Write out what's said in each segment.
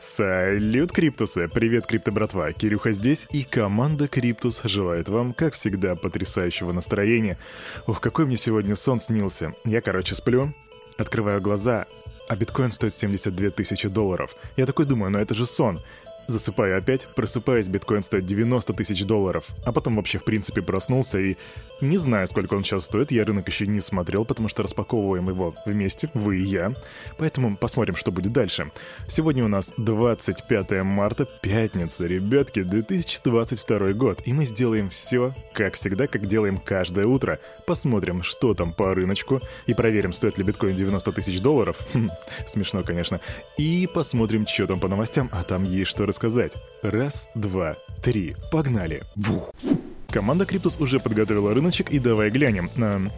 Салют, Криптусы! Привет, Крипто братва! Кирюха здесь, и команда Криптус желает вам, как всегда, потрясающего настроения. Ух, какой мне сегодня сон снился. Я, короче, сплю, открываю глаза, а биткоин стоит 72 тысячи долларов. Я такой думаю, ну это же сон. Засыпаю опять, просыпаюсь, биткоин стоит 90 тысяч долларов. А потом вообще в принципе проснулся и не знаю, сколько он сейчас стоит, я рынок еще не смотрел, потому что распаковываем его вместе, вы и я. Поэтому посмотрим, что будет дальше. Сегодня у нас 25 марта, пятница, ребятки, 2022 год. И мы сделаем все, как всегда, как делаем каждое утро. Посмотрим, что там по рыночку, и проверим, стоит ли биткоин 90 тысяч долларов. Хм, смешно, конечно. И посмотрим, что там по новостям, а там есть что рассказать. Раз, два, три, погнали. Вух. Команда Криптус уже подготовила рыночек, и давай глянем.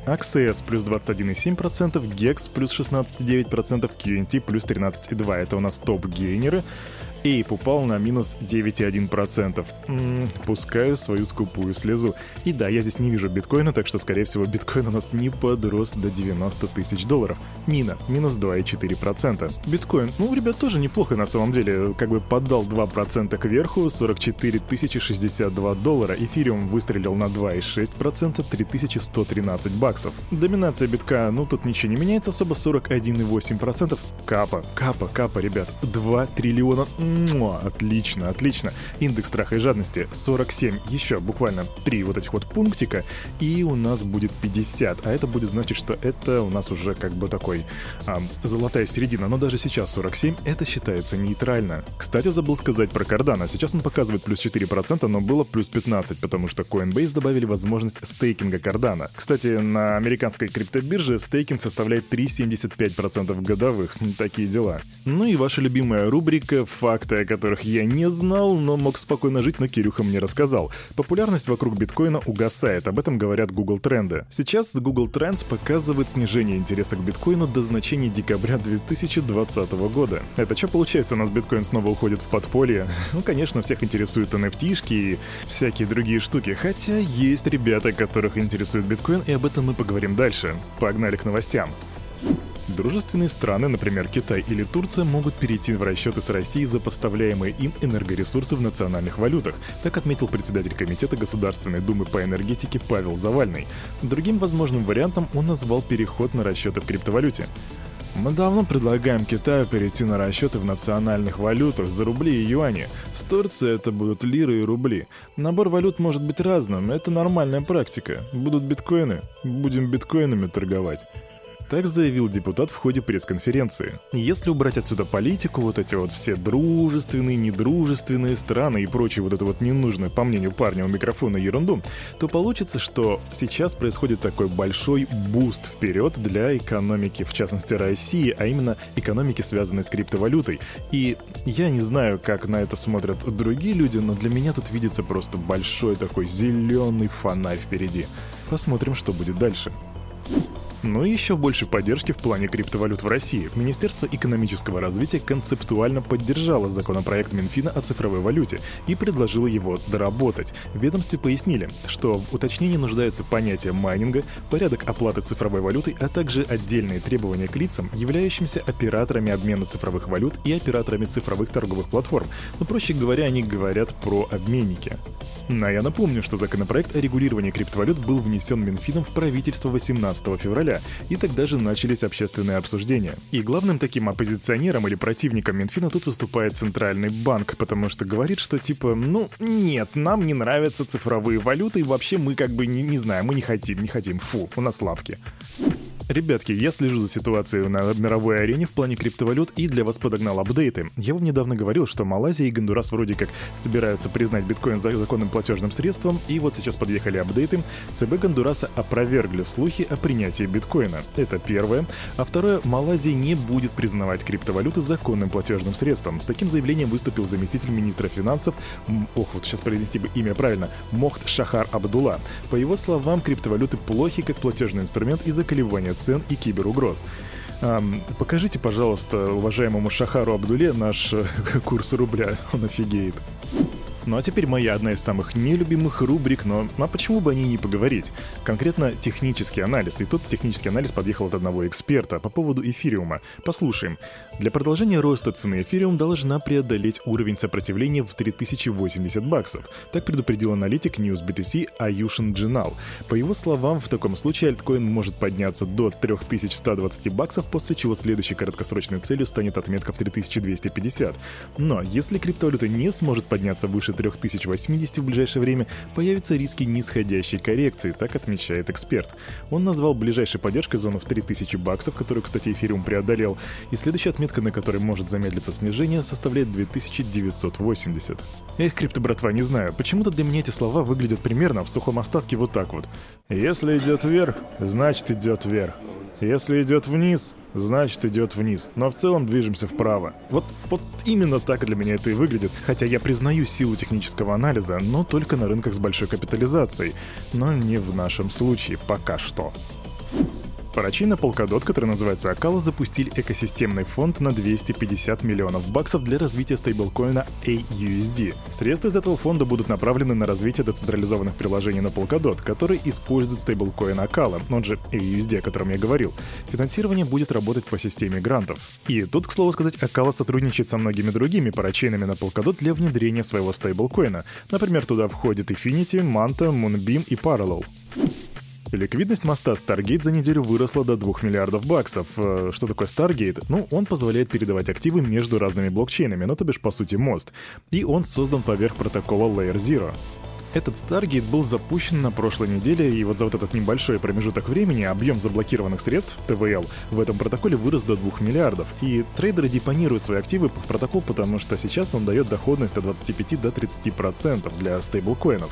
AXS плюс 21,7%, GEX плюс 16,9%, QNT плюс 13,2%. Это у нас топ-гейнеры. Эйп упал на минус 9,1%. М-м, пускаю свою скупую слезу. И да, я здесь не вижу биткоина, так что, скорее всего, биткоин у нас не подрос до 90 тысяч долларов. Мина, минус 2,4%. Биткоин, ну, ребят, тоже неплохо на самом деле. Как бы поддал 2% кверху, 44 тысячи 62 доллара. Эфириум выстрелил на 2,6%, 3113 баксов. Доминация битка, ну, тут ничего не меняется особо, 41,8%. Капа, капа, капа, ребят. 2 триллиона Муа, отлично, отлично. Индекс страха и жадности 47. Еще буквально три вот этих вот пунктика, и у нас будет 50. А это будет значить, что это у нас уже как бы такой а, золотая середина. Но даже сейчас 47 это считается нейтрально. Кстати, забыл сказать про Cardano. Сейчас он показывает плюс 4%, но было плюс 15, потому что Coinbase добавили возможность стейкинга Cardano. Кстати, на американской криптобирже стейкинг составляет 3,75% годовых. Такие дела. Ну и ваша любимая рубрика «Факт факты, о которых я не знал, но мог спокойно жить, но Кирюха мне рассказал. Популярность вокруг биткоина угасает, об этом говорят Google Тренды. Сейчас Google Trends показывает снижение интереса к биткоину до значений декабря 2020 года. Это что получается, у нас биткоин снова уходит в подполье? Ну, конечно, всех интересуют nft и всякие другие штуки, хотя есть ребята, которых интересует биткоин, и об этом мы поговорим дальше. Погнали к новостям. Дружественные страны, например, Китай или Турция, могут перейти в расчеты с Россией за поставляемые им энергоресурсы в национальных валютах, так отметил председатель Комитета Государственной Думы по энергетике Павел Завальный. Другим возможным вариантом он назвал переход на расчеты в криптовалюте. Мы давно предлагаем Китаю перейти на расчеты в национальных валютах за рубли и юани. С Турцией это будут лиры и рубли. Набор валют может быть разным, это нормальная практика. Будут биткоины, будем биткоинами торговать. Так заявил депутат в ходе пресс-конференции. Если убрать отсюда политику, вот эти вот все дружественные, недружественные страны и прочие вот это вот ненужное, по мнению парня у микрофона, ерунду, то получится, что сейчас происходит такой большой boost вперед для экономики, в частности России, а именно экономики, связанной с криптовалютой. И я не знаю, как на это смотрят другие люди, но для меня тут видится просто большой такой зеленый фонарь впереди. Посмотрим, что будет дальше. Но еще больше поддержки в плане криптовалют в России. Министерство экономического развития концептуально поддержало законопроект Минфина о цифровой валюте и предложило его доработать. Ведомстве пояснили, что в уточнении нуждаются понятия майнинга, порядок оплаты цифровой валютой, а также отдельные требования к лицам, являющимся операторами обмена цифровых валют и операторами цифровых торговых платформ. Но, проще говоря, они говорят про обменники. А я напомню, что законопроект о регулировании криптовалют был внесен Минфином в правительство 18 февраля, и тогда же начались общественные обсуждения. И главным таким оппозиционером или противником Минфина тут выступает Центральный банк, потому что говорит, что типа, ну, нет, нам не нравятся цифровые валюты, и вообще мы как бы не, не знаем, мы не хотим, не хотим, фу, у нас лапки. Ребятки, я слежу за ситуацией на мировой арене в плане криптовалют и для вас подогнал апдейты. Я вам недавно говорил, что Малайзия и Гондурас вроде как собираются признать биткоин законным платежным средством, и вот сейчас подъехали апдейты. ЦБ Гондураса опровергли слухи о принятии биткоина. Это первое. А второе, Малайзия не будет признавать криптовалюты законным платежным средством. С таким заявлением выступил заместитель министра финансов, ох, вот сейчас произнести бы имя правильно, Мохт Шахар Абдулла. По его словам, криптовалюты плохи как платежный инструмент из-за колебания цен и киберугроз. Покажите, пожалуйста, уважаемому Шахару Абдуле наш э, курс рубля, он офигеет. Ну а теперь моя одна из самых нелюбимых рубрик, но а почему бы о ней не поговорить? Конкретно технический анализ. И тут технический анализ подъехал от одного эксперта по поводу эфириума. Послушаем. Для продолжения роста цены эфириум должна преодолеть уровень сопротивления в 3080 баксов. Так предупредил аналитик NewsBTC Аюшин Джинал. По его словам, в таком случае альткоин может подняться до 3120 баксов, после чего следующей краткосрочной целью станет отметка в 3250. Но если криптовалюта не сможет подняться выше выше 3080 в ближайшее время, появятся риски нисходящей коррекции, так отмечает эксперт. Он назвал ближайшей поддержкой зону в 3000 баксов, которую, кстати, эфириум преодолел, и следующая отметка, на которой может замедлиться снижение, составляет 2980. Эх, крипто братва, не знаю, почему-то для меня эти слова выглядят примерно в сухом остатке вот так вот. Если идет вверх, значит идет вверх. Если идет вниз, значит идет вниз. Но в целом движемся вправо. Вот, вот именно так для меня это и выглядит. Хотя я признаю силу технического анализа, но только на рынках с большой капитализацией. Но не в нашем случае пока что. Парачи на Polkadot, который называется Акала, запустили экосистемный фонд на 250 миллионов баксов для развития стейблкоина AUSD. Средства из этого фонда будут направлены на развитие децентрализованных приложений на Polkadot, которые используют стейблкоин Акала, он же AUSD, о котором я говорил. Финансирование будет работать по системе грантов. И тут, к слову сказать, Акала сотрудничает со многими другими парачейнами на Polkadot для внедрения своего стейблкоина. Например, туда входит Infinity, Manta, Moonbeam и Parallel. Ликвидность моста Stargate за неделю выросла до 2 миллиардов баксов. Э, что такое Stargate? Ну, он позволяет передавать активы между разными блокчейнами, ну то бишь по сути мост. И он создан поверх протокола Layer Zero. Этот Stargate был запущен на прошлой неделе, и вот за вот этот небольшой промежуток времени объем заблокированных средств, ТВЛ, в этом протоколе вырос до 2 миллиардов. И трейдеры депонируют свои активы в протокол, потому что сейчас он дает доходность от 25 до 30% для стейблкоинов.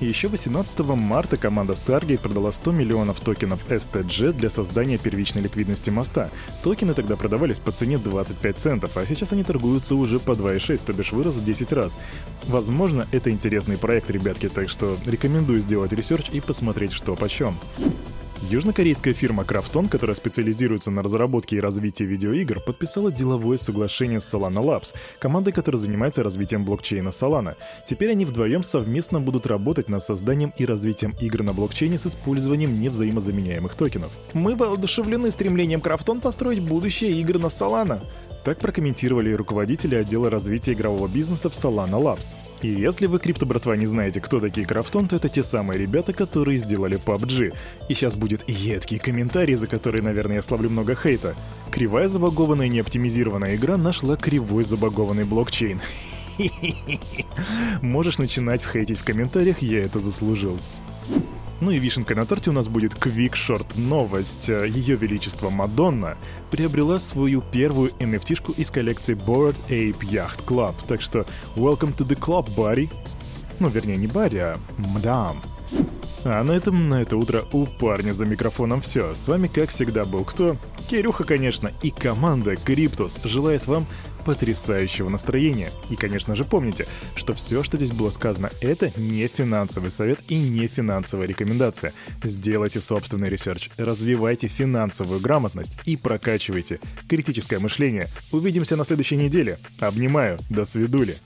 И еще 18 марта команда Stargate продала 100 миллионов токенов STG для создания первичной ликвидности моста. Токены тогда продавались по цене 25 центов, а сейчас они торгуются уже по 2,6, то бишь вырос в 10 раз. Возможно, это интересный проект, ребятки, так что рекомендую сделать research и посмотреть, что почем. Южнокорейская фирма Krafton, которая специализируется на разработке и развитии видеоигр, подписала деловое соглашение с Solana Labs, командой, которая занимается развитием блокчейна Solana. Теперь они вдвоем совместно будут работать над созданием и развитием игр на блокчейне с использованием невзаимозаменяемых токенов. Мы воодушевлены стремлением Krafton построить будущее игр на Solana. Так прокомментировали руководители отдела развития игрового бизнеса в Solana Labs. И если вы, крипто братва, не знаете, кто такие Крафтон, то это те самые ребята, которые сделали PUBG. И сейчас будет едкий комментарий, за который, наверное, я славлю много хейта. Кривая забагованная неоптимизированная игра нашла кривой забагованный блокчейн. Можешь начинать хейтить в комментариях, я это заслужил. Ну и вишенкой на торте у нас будет Short новость. Ее Величество Мадонна приобрела свою первую NFT-шку из коллекции Bored Ape Yacht Club. Так что welcome to the club, buddy. Ну, вернее, не Барри, а мадам. А на этом на это утро у парня за микрофоном все. С вами, как всегда, был кто? Кирюха, конечно, и команда Криптус желает вам потрясающего настроения. И, конечно же, помните, что все, что здесь было сказано, это не финансовый совет и не финансовая рекомендация. Сделайте собственный research, развивайте финансовую грамотность и прокачивайте критическое мышление. Увидимся на следующей неделе. Обнимаю. До свидули.